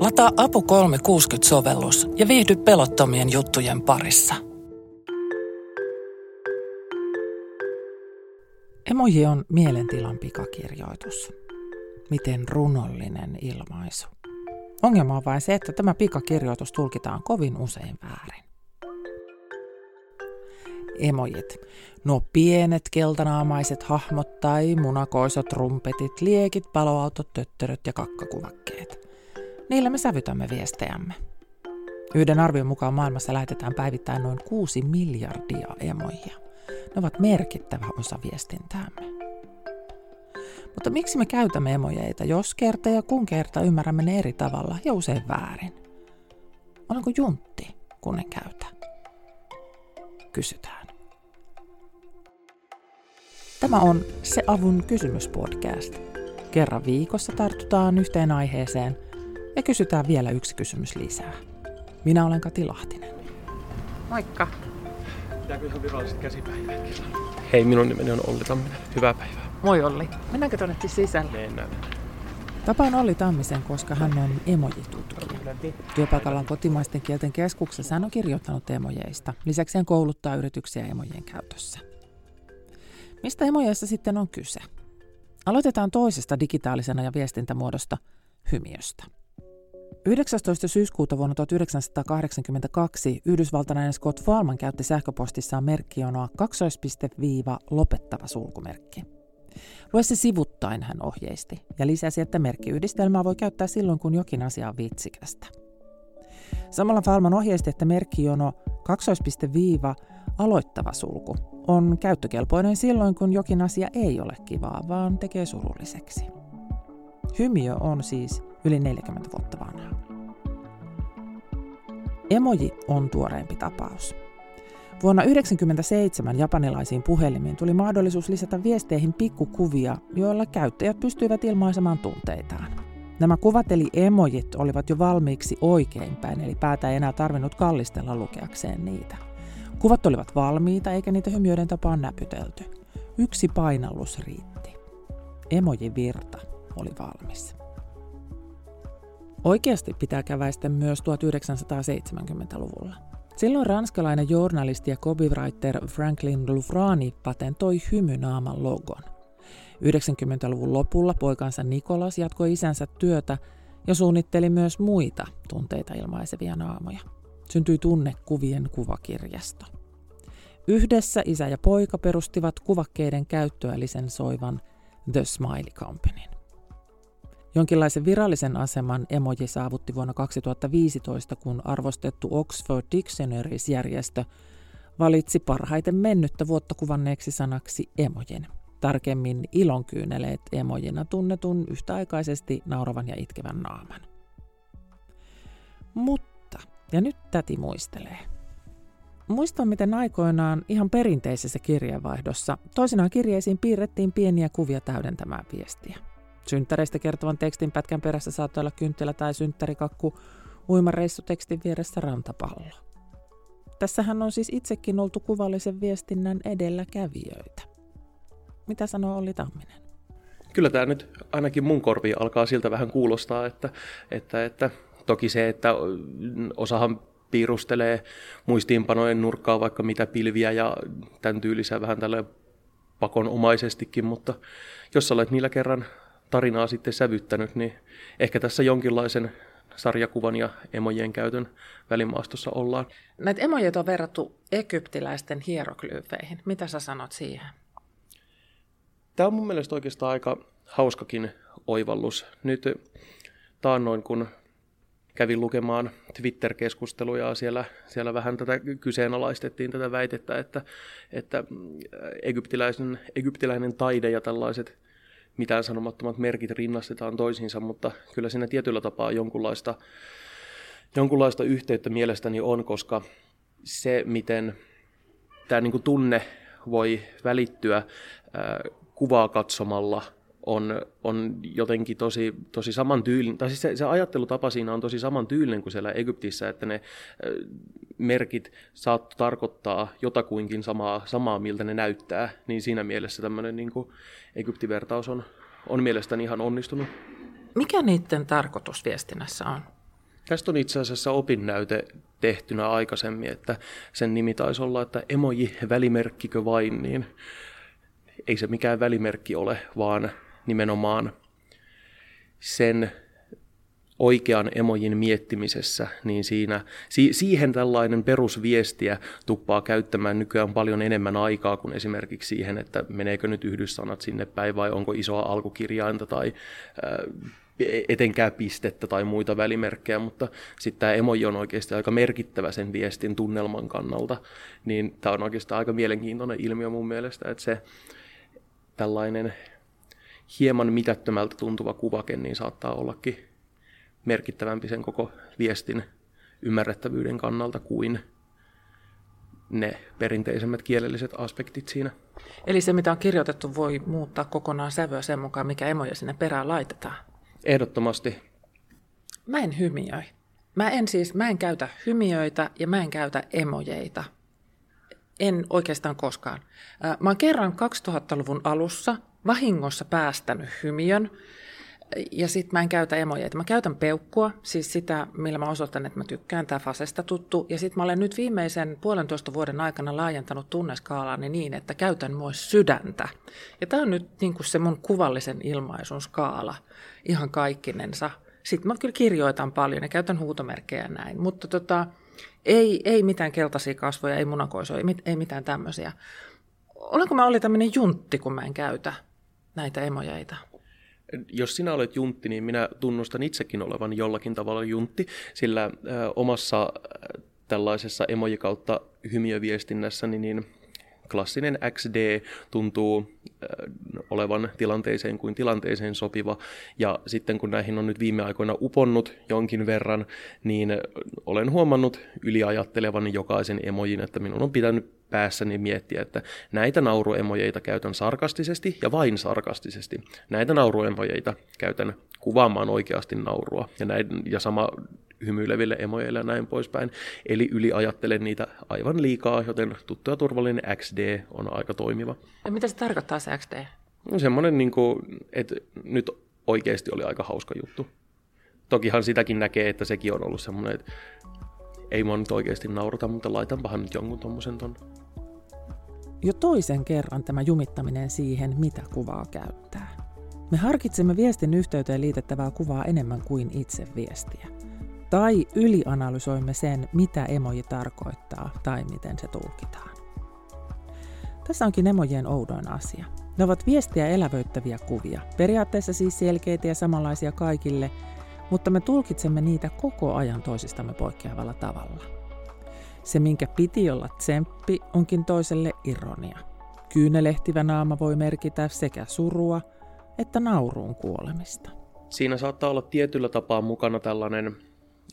Lataa Apu 360-sovellus ja viihdy pelottomien juttujen parissa. Emoji on mielentilan pikakirjoitus. Miten runollinen ilmaisu. Ongelma on vain se, että tämä pikakirjoitus tulkitaan kovin usein väärin. Emojit. Nuo pienet keltanaamaiset hahmot tai munakoisot rumpetit, liekit, paloautot, töttöröt ja kakkakuvakkeet. Niillä me sävytämme viestejämme. Yhden arvion mukaan maailmassa lähetetään päivittäin noin 6 miljardia emoja. Ne ovat merkittävä osa viestintäämme. Mutta miksi me käytämme emojeita, jos kerta ja kun kerta ymmärrämme ne eri tavalla ja usein väärin? Olenko juntti, kun en käytä? Kysytään. Tämä on Se avun kysymyspodcast. Kerran viikossa tartutaan yhteen aiheeseen ja kysytään vielä yksi kysymys lisää. Minä olen Kati Lahtinen. Moikka. Pitääkö ihan viralliset käsipäivätkin Hei, minun nimeni on Olli Tamminen. Hyvää päivää. Moi Olli. Mennäänkö tuonne sisälle? Mennään. Tapaan Olli Tammisen, koska hän on emojitutkija. Työpaikalla on kotimaisten kielten keskuksessa. Hän on kirjoittanut emojeista. Lisäksi hän kouluttaa yrityksiä emojen käytössä. Mistä emojeissa sitten on kyse? Aloitetaan toisesta digitaalisena ja viestintämuodosta, hymiöstä. 19. syyskuuta vuonna 1982 yhdysvaltalainen Scott Farman käytti sähköpostissaan merkkionoa kaksoispiste-viiva lopettava sulkumerkki. Lue se sivuttain hän ohjeisti ja lisäsi, että merkkiyhdistelmää voi käyttää silloin, kun jokin asia on vitsikästä. Samalla Falman ohjeisti, että merkkijono kaksoispiste-viiva aloittava sulku on käyttökelpoinen silloin, kun jokin asia ei ole kivaa, vaan tekee surulliseksi. Hymiö on siis yli 40 vuotta vanha. Emoji on tuoreempi tapaus. Vuonna 1997 japanilaisiin puhelimiin tuli mahdollisuus lisätä viesteihin pikkukuvia, joilla käyttäjät pystyivät ilmaisemaan tunteitaan. Nämä kuvat eli emojit olivat jo valmiiksi oikeinpäin, eli päätä ei enää tarvinnut kallistella lukeakseen niitä. Kuvat olivat valmiita, eikä niitä hymiöiden tapaan näpytelty. Yksi painallus riitti. Emojin virta oli valmis. Oikeasti pitää käväistä myös 1970-luvulla. Silloin ranskalainen journalisti ja copywriter Franklin Lufrani patentoi hymynaaman logon. 90-luvun lopulla poikansa Nikolas jatkoi isänsä työtä ja suunnitteli myös muita tunteita ilmaisevia naamoja. Syntyi tunnekuvien kuvakirjasto. Yhdessä isä ja poika perustivat kuvakkeiden käyttöä lisensoivan The Smiley Companyn. Jonkinlaisen virallisen aseman emoji saavutti vuonna 2015, kun arvostettu Oxford Dictionaries-järjestö valitsi parhaiten mennyttä vuotta kuvanneeksi sanaksi emojin. Tarkemmin ilonkyyneleet emojina tunnetun yhtäaikaisesti nauravan ja itkevän naaman. Mutta, ja nyt täti muistelee. Muistan, miten aikoinaan ihan perinteisessä kirjeenvaihdossa toisinaan kirjeisiin piirrettiin pieniä kuvia täydentämään viestiä. Synttäreistä kertovan tekstin pätkän perässä saattoi olla kynttilä tai synttärikakku, uimareissutekstin vieressä rantapallo. Tässähän on siis itsekin oltu kuvallisen viestinnän edelläkävijöitä. Mitä sanoo Olli Tamminen? Kyllä tämä nyt ainakin mun korviin alkaa siltä vähän kuulostaa, että, että, että toki se, että osahan piirustelee muistiinpanojen nurkkaa vaikka mitä pilviä ja tämän tyylisiä vähän tälle pakonomaisestikin, mutta jos olet niillä kerran tarinaa sitten sävyttänyt, niin ehkä tässä jonkinlaisen sarjakuvan ja emojen käytön välimaastossa ollaan. Näitä emojet on verrattu egyptiläisten hieroglyyfeihin. Mitä sä sanot siihen? Tämä on mun mielestä oikeastaan aika hauskakin oivallus. Nyt taannoin, kun kävin lukemaan Twitter-keskusteluja, siellä, siellä vähän tätä kyseenalaistettiin tätä väitettä, että, että egyptiläinen, egyptiläinen taide ja tällaiset mitään sanomattomat merkit rinnastetaan toisiinsa, mutta kyllä siinä tietyllä tapaa jonkunlaista, jonkunlaista yhteyttä mielestäni on, koska se, miten tämä niin tunne voi välittyä kuvaa katsomalla, on, on jotenkin tosi, tosi saman tyylinen, tai siis se, se ajattelutapa siinä on tosi saman tyylinen kuin siellä Egyptissä, että ne merkit saattu tarkoittaa jotakuinkin samaa, samaa, miltä ne näyttää, niin siinä mielessä tämmöinen niin Egyptivertaus on, on mielestäni ihan onnistunut. Mikä niiden tarkoitus viestinnässä on? Tästä on itse asiassa opinnäyte tehtynä aikaisemmin, että sen nimi taisi olla, että emoji välimerkkikö vain, niin ei se mikään välimerkki ole, vaan nimenomaan sen oikean emojin miettimisessä, niin siinä, si, siihen tällainen perusviestiä tuppaa käyttämään nykyään paljon enemmän aikaa kuin esimerkiksi siihen, että meneekö nyt yhdyssanat sinne päin vai onko isoa alkukirjainta tai äh, etenkään pistettä tai muita välimerkkejä, mutta sitten tämä emoji on oikeasti aika merkittävä sen viestin tunnelman kannalta, niin tämä on oikeastaan aika mielenkiintoinen ilmiö mun mielestä, että se tällainen hieman mitättömältä tuntuva kuvake niin saattaa ollakin merkittävämpi sen koko viestin ymmärrettävyyden kannalta kuin ne perinteisemmät kielelliset aspektit siinä. Eli se, mitä on kirjoitettu, voi muuttaa kokonaan sävyä sen mukaan, mikä emoja sinne perään laitetaan? Ehdottomasti. Mä en hymiöi. Mä en siis, mä en käytä hymiöitä ja mä en käytä emojeita. En oikeastaan koskaan. Mä oon kerran 2000-luvun alussa vahingossa päästänyt hymiön ja sitten mä en käytä emojeita. Mä käytän peukkua, siis sitä, millä mä osoitan, että mä tykkään, tämä Fasesta tuttu. Ja sitten mä olen nyt viimeisen puolentoista vuoden aikana laajentanut tunneskaalaani niin, että käytän myös sydäntä. Ja tämä on nyt niin se mun kuvallisen ilmaisun skaala ihan kaikkinensa. Sitten mä kyllä kirjoitan paljon ja käytän huutomerkkejä näin, mutta tota, ei, ei mitään keltaisia kasvoja, ei munakoisoja, ei, ei mitään tämmöisiä. Olenko mä oli tämmöinen juntti, kun mä en käytä näitä emojeita? jos sinä olet juntti, niin minä tunnustan itsekin olevan jollakin tavalla juntti, sillä omassa tällaisessa emoji kautta hymiöviestinnässäni niin klassinen XD tuntuu olevan tilanteeseen kuin tilanteeseen sopiva. Ja sitten kun näihin on nyt viime aikoina uponnut jonkin verran, niin olen huomannut yliajattelevan jokaisen emojin, että minun on pitänyt päässäni miettiä, että näitä nauruemojeita käytän sarkastisesti ja vain sarkastisesti. Näitä nauruemojeita käytän kuvaamaan oikeasti naurua ja, näin, ja sama hymyileville emojeille ja näin poispäin. Eli yliajattelen niitä aivan liikaa, joten tuttu ja turvallinen XD on aika toimiva. Ja mitä se tarkoittaa se XD? No semmoinen, niin kuin, että nyt oikeasti oli aika hauska juttu. Tokihan sitäkin näkee, että sekin on ollut semmoinen, että ei mua nyt oikeasti naurata, mutta laitanpahan nyt jonkun tommosen ton. Jo toisen kerran tämä jumittaminen siihen, mitä kuvaa käyttää. Me harkitsemme viestin yhteyteen liitettävää kuvaa enemmän kuin itse viestiä. Tai ylianalysoimme sen, mitä emoji tarkoittaa tai miten se tulkitaan. Tässä onkin emojien oudoin asia. Ne ovat viestiä elävöittäviä kuvia, periaatteessa siis selkeitä ja samanlaisia kaikille, mutta me tulkitsemme niitä koko ajan toisistamme poikkeavalla tavalla. Se, minkä piti olla tsemppi, onkin toiselle ironia. Kyynelehtivä naama voi merkitä sekä surua että nauruun kuolemista. Siinä saattaa olla tietyllä tapaa mukana tällainen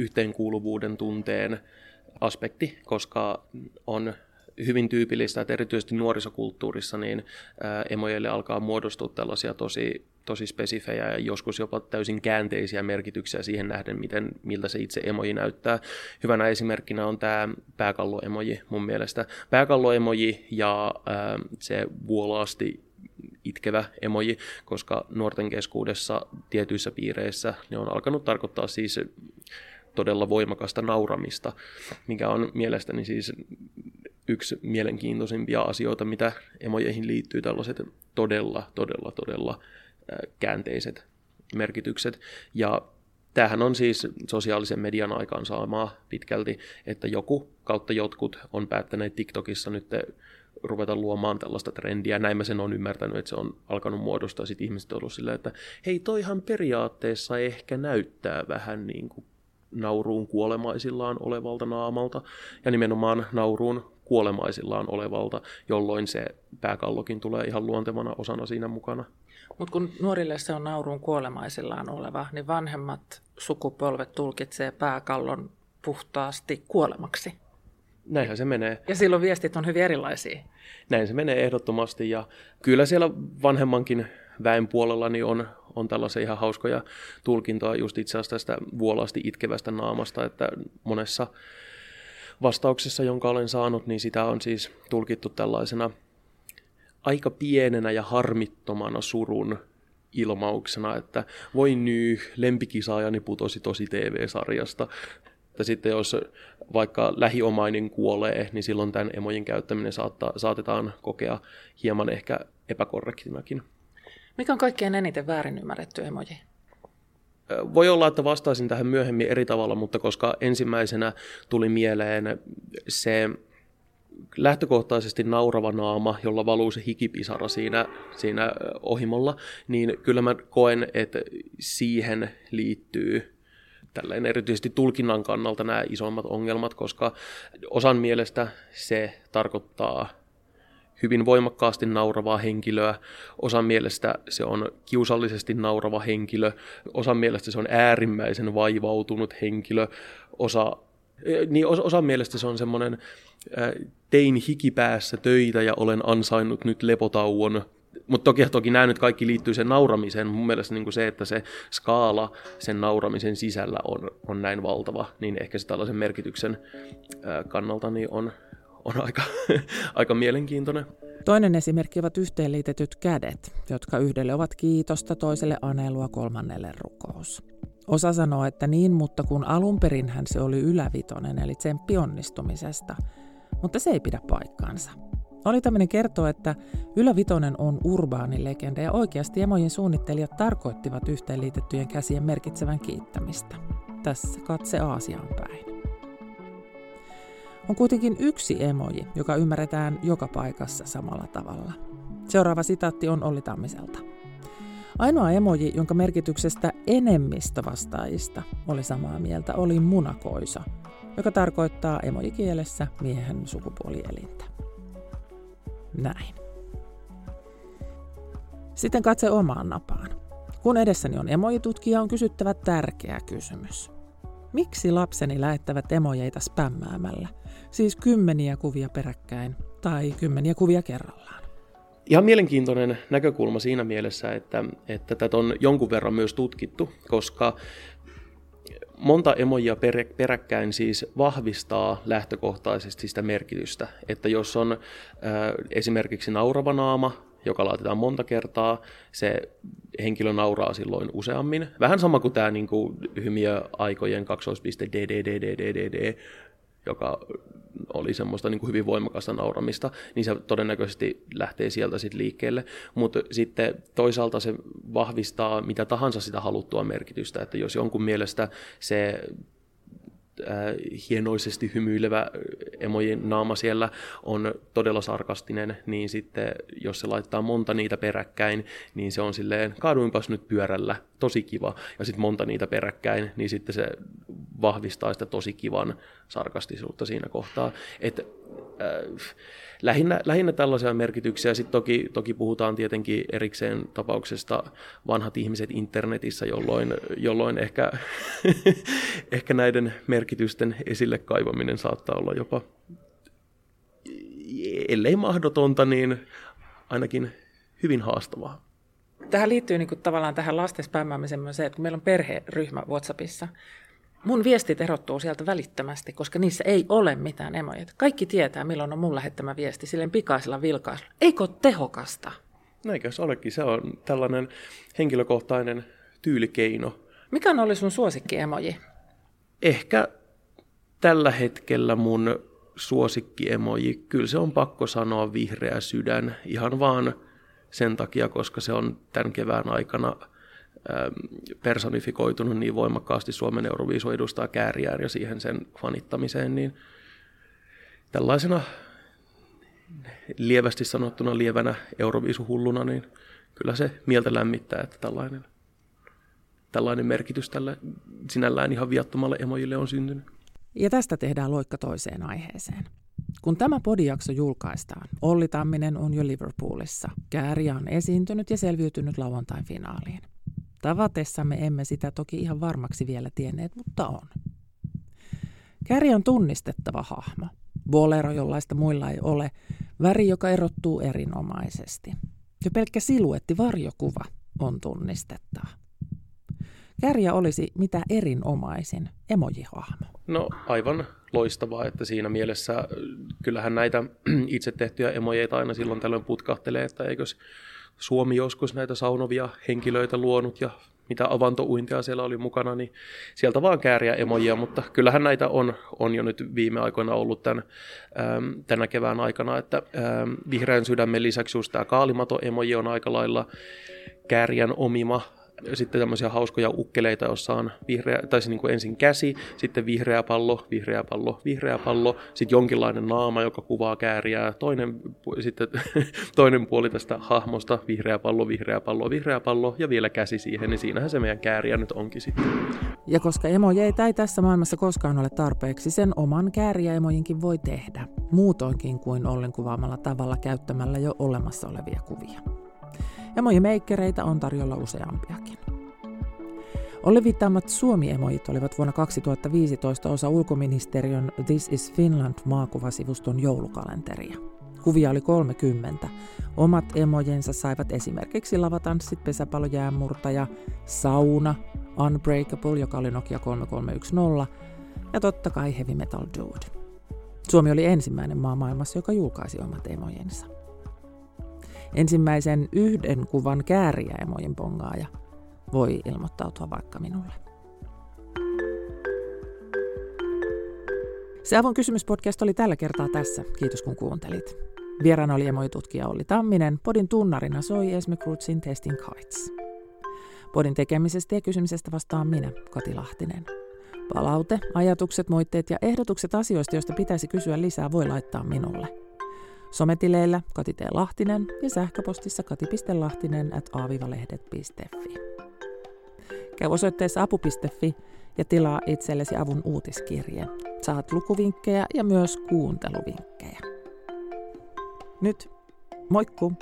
yhteenkuuluvuuden tunteen aspekti, koska on hyvin tyypillistä, että erityisesti nuorisokulttuurissa niin emojeille alkaa muodostua tällaisia tosi, tosi spesifejä ja joskus jopa täysin käänteisiä merkityksiä siihen nähden, miten, miltä se itse emoji näyttää. Hyvänä esimerkkinä on tämä pääkalloemoji mun mielestä. Pääkalloemoji ja ää, se vuolaasti itkevä emoji, koska nuorten keskuudessa tietyissä piireissä ne on alkanut tarkoittaa siis todella voimakasta nauramista, mikä on mielestäni siis yksi mielenkiintoisimpia asioita, mitä emojeihin liittyy tällaiset todella, todella, todella käänteiset merkitykset. Ja tämähän on siis sosiaalisen median aikaansaamaa pitkälti, että joku kautta jotkut on päättäneet TikTokissa nyt ruveta luomaan tällaista trendiä. Näin mä sen on ymmärtänyt, että se on alkanut muodostaa. Sitten ihmiset on ollut silleen, että hei, toihan periaatteessa ehkä näyttää vähän niin kuin nauruun kuolemaisillaan olevalta naamalta ja nimenomaan nauruun kuolemaisillaan olevalta, jolloin se pääkallokin tulee ihan luontevana osana siinä mukana. Mutta kun nuorille se on nauruun kuolemaisillaan oleva, niin vanhemmat sukupolvet tulkitsee pääkallon puhtaasti kuolemaksi. Näinhän se menee. Ja silloin viestit on hyvin erilaisia. Näin se menee ehdottomasti ja kyllä siellä vanhemmankin väen puolella niin on, on tällaisia ihan hauskoja tulkintoja just itse asiassa tästä vuolaasti itkevästä naamasta, että monessa vastauksessa, jonka olen saanut, niin sitä on siis tulkittu tällaisena aika pienenä ja harmittomana surun ilmauksena, että voi nyy, lempikisaajani putosi tosi TV-sarjasta. Ja sitten jos vaikka lähiomainen kuolee, niin silloin tämän emojen käyttäminen saattaa, saatetaan kokea hieman ehkä epäkorrektinakin. Mikä on kaikkein eniten väärin ymmärretty emoji? Voi olla, että vastaisin tähän myöhemmin eri tavalla, mutta koska ensimmäisenä tuli mieleen se lähtökohtaisesti naurava naama, jolla valuu se hikipisara siinä, siinä ohimolla, niin kyllä mä koen, että siihen liittyy tälleen erityisesti tulkinnan kannalta nämä isommat ongelmat, koska osan mielestä se tarkoittaa hyvin voimakkaasti nauravaa henkilöä, osan mielestä se on kiusallisesti naurava henkilö, osan mielestä se on äärimmäisen vaivautunut henkilö, osa, eh, niin osan mielestä se on semmoinen tein hikipäässä töitä ja olen ansainnut nyt lepotauon. Mutta toki, toki nämä nyt kaikki liittyy sen nauramiseen. Mun mielestä niin se, että se skaala sen nauramisen sisällä on, on näin valtava, niin ehkä se tällaisen merkityksen kannalta niin on, on aika, aika mielenkiintoinen. Toinen esimerkki ovat yhteenliitetyt kädet, jotka yhdelle ovat kiitosta, toiselle anelua, kolmannelle rukous. Osa sanoo, että niin, mutta kun alun perin se oli ylävitonen, eli tsemppi onnistumisesta – mutta se ei pidä paikkaansa. Oli tämmöinen kertoo, että Ylä Vitonen on urbaani legenda ja oikeasti emojen suunnittelijat tarkoittivat yhteenliitettyjen käsien merkitsevän kiittämistä. Tässä katse Aasiaan päin. On kuitenkin yksi emoji, joka ymmärretään joka paikassa samalla tavalla. Seuraava sitaatti on Olli Tammiselta. Ainoa emoji, jonka merkityksestä enemmistö vastaajista oli samaa mieltä, oli munakoisa, joka tarkoittaa emojikielessä miehen sukupuolielintä. Näin. Sitten katse omaan napaan. Kun edessäni on emojitutkija, on kysyttävä tärkeä kysymys. Miksi lapseni lähettävät emojeita spämmäämällä? Siis kymmeniä kuvia peräkkäin tai kymmeniä kuvia kerrallaan. Ihan mielenkiintoinen näkökulma siinä mielessä, että, että tätä on jonkun verran myös tutkittu, koska monta emojia peräkkäin siis vahvistaa lähtökohtaisesti sitä merkitystä, että jos on äh, esimerkiksi naurava naama, joka laitetaan monta kertaa, se henkilö nauraa silloin useammin. Vähän sama kuin tämä niin kuin, hymiöaikojen kaksoispiste DDDDDD, joka oli semmoista niin kuin hyvin voimakasta nauramista, niin se todennäköisesti lähtee sieltä sitten liikkeelle. Mutta sitten toisaalta se vahvistaa mitä tahansa sitä haluttua merkitystä, että jos jonkun mielestä se hienoisesti hymyilevä emojen naama siellä on todella sarkastinen, niin sitten jos se laittaa monta niitä peräkkäin, niin se on silleen, kaaduinpas nyt pyörällä, tosi kiva, ja sitten monta niitä peräkkäin, niin sitten se vahvistaa sitä tosi kivan sarkastisuutta siinä kohtaa. Et, äh, lähinnä, lähinnä tällaisia merkityksiä. Sitten toki, toki puhutaan tietenkin erikseen tapauksesta vanhat ihmiset internetissä, jolloin, jolloin ehkä, ehkä näiden merkitysten esille kaivaminen saattaa olla jopa, ellei mahdotonta, niin ainakin hyvin haastavaa. Tähän liittyy niin kuin tavallaan tähän lasten spämmäämiseen myös se, että kun meillä on perheryhmä WhatsAppissa, Mun viestit erottuu sieltä välittömästi, koska niissä ei ole mitään emoja. Kaikki tietää, milloin on mun lähettämä viesti, silleen pikaisella vilkaisulla. Eikö ole tehokasta? No eikö se olekin? Se on tällainen henkilökohtainen tyylikeino. Mikä on ollut sun suosikki-emoji? Ehkä tällä hetkellä mun suosikki-emoji, kyllä se on pakko sanoa vihreä sydän, ihan vaan sen takia, koska se on tämän kevään aikana – personifikoitunut niin voimakkaasti Suomen Euroviisu edustaa kääriään ja siihen sen fanittamiseen, niin tällaisena lievästi sanottuna lievänä Euroviisuhulluna, niin kyllä se mieltä lämmittää, että tällainen, tällainen merkitys tällä sinällään ihan viattomalle emojille on syntynyt. Ja tästä tehdään loikka toiseen aiheeseen. Kun tämä podijakso julkaistaan, Olli Tamminen on jo Liverpoolissa. Kääriä on esiintynyt ja selviytynyt lauantain finaaliin. Tavatessamme emme sitä toki ihan varmaksi vielä tienneet, mutta on. Käri on tunnistettava hahmo. Bolero, jollaista muilla ei ole. Väri, joka erottuu erinomaisesti. Jo pelkkä siluetti varjokuva on tunnistettava. Kärjä olisi mitä erinomaisin emojihahmo. No aivan loistavaa, että siinä mielessä kyllähän näitä itse tehtyjä emojeita aina silloin tällöin putkahtelee, että eikös Suomi joskus näitä saunovia henkilöitä luonut ja mitä avantouintia siellä oli mukana, niin sieltä vaan kääriä emojia, mutta kyllähän näitä on, on jo nyt viime aikoina ollut tämän, äm, tänä kevään aikana, että äm, vihreän sydämen lisäksi just tämä kaalimato-emoji on aika lailla kääriän omima, sitten tämmöisiä hauskoja ukkeleita, jossa on vihreä, tai siis niin kuin ensin käsi, sitten vihreä pallo, vihreä pallo, vihreä pallo, sitten jonkinlainen naama, joka kuvaa kääriää, toinen, sitten toinen puoli tästä hahmosta, vihreä pallo, vihreä pallo, vihreä pallo ja vielä käsi siihen, niin siinähän se meidän kääriä nyt onkin sitten. Ja koska emojeita ei tässä maailmassa koskaan ole tarpeeksi, sen oman kääriä-emojinkin voi tehdä, muutoinkin kuin ollen kuvaamalla tavalla käyttämällä jo olemassa olevia kuvia. Emojimeikkereitä on tarjolla useampiakin. Olli viittaamat Suomi-emojit olivat vuonna 2015 osa ulkoministeriön This is Finland maakuvasivuston joulukalenteria. Kuvia oli 30. Omat emojensa saivat esimerkiksi lavatanssit, pesäpallojäämurtaja, sauna, Unbreakable, joka oli Nokia 3310, ja totta kai Heavy Metal Dude. Suomi oli ensimmäinen maa maailmassa, joka julkaisi omat emojensa ensimmäisen yhden kuvan kääriäemojen bongaaja voi ilmoittautua vaikka minulle. Se Avun kysymyspodcast oli tällä kertaa tässä. Kiitos kun kuuntelit. Vieraana oli emoitutkija Olli Tamminen. Podin tunnarina soi Esme Krutzin Testing Kites. Podin tekemisestä ja kysymisestä vastaan minä, Kati Lahtinen. Palaute, ajatukset, moitteet ja ehdotukset asioista, joista pitäisi kysyä lisää, voi laittaa minulle – Sometileillä Kati T. Lahtinen ja sähköpostissa kati.lahtinen at aavivalehdet.fi. Käy osoitteessa apu.fi ja tilaa itsellesi avun uutiskirje. Saat lukuvinkkejä ja myös kuunteluvinkkejä. Nyt, moikku!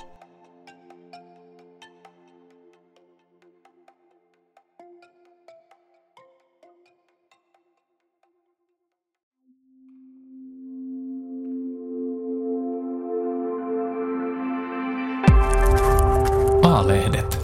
lehdet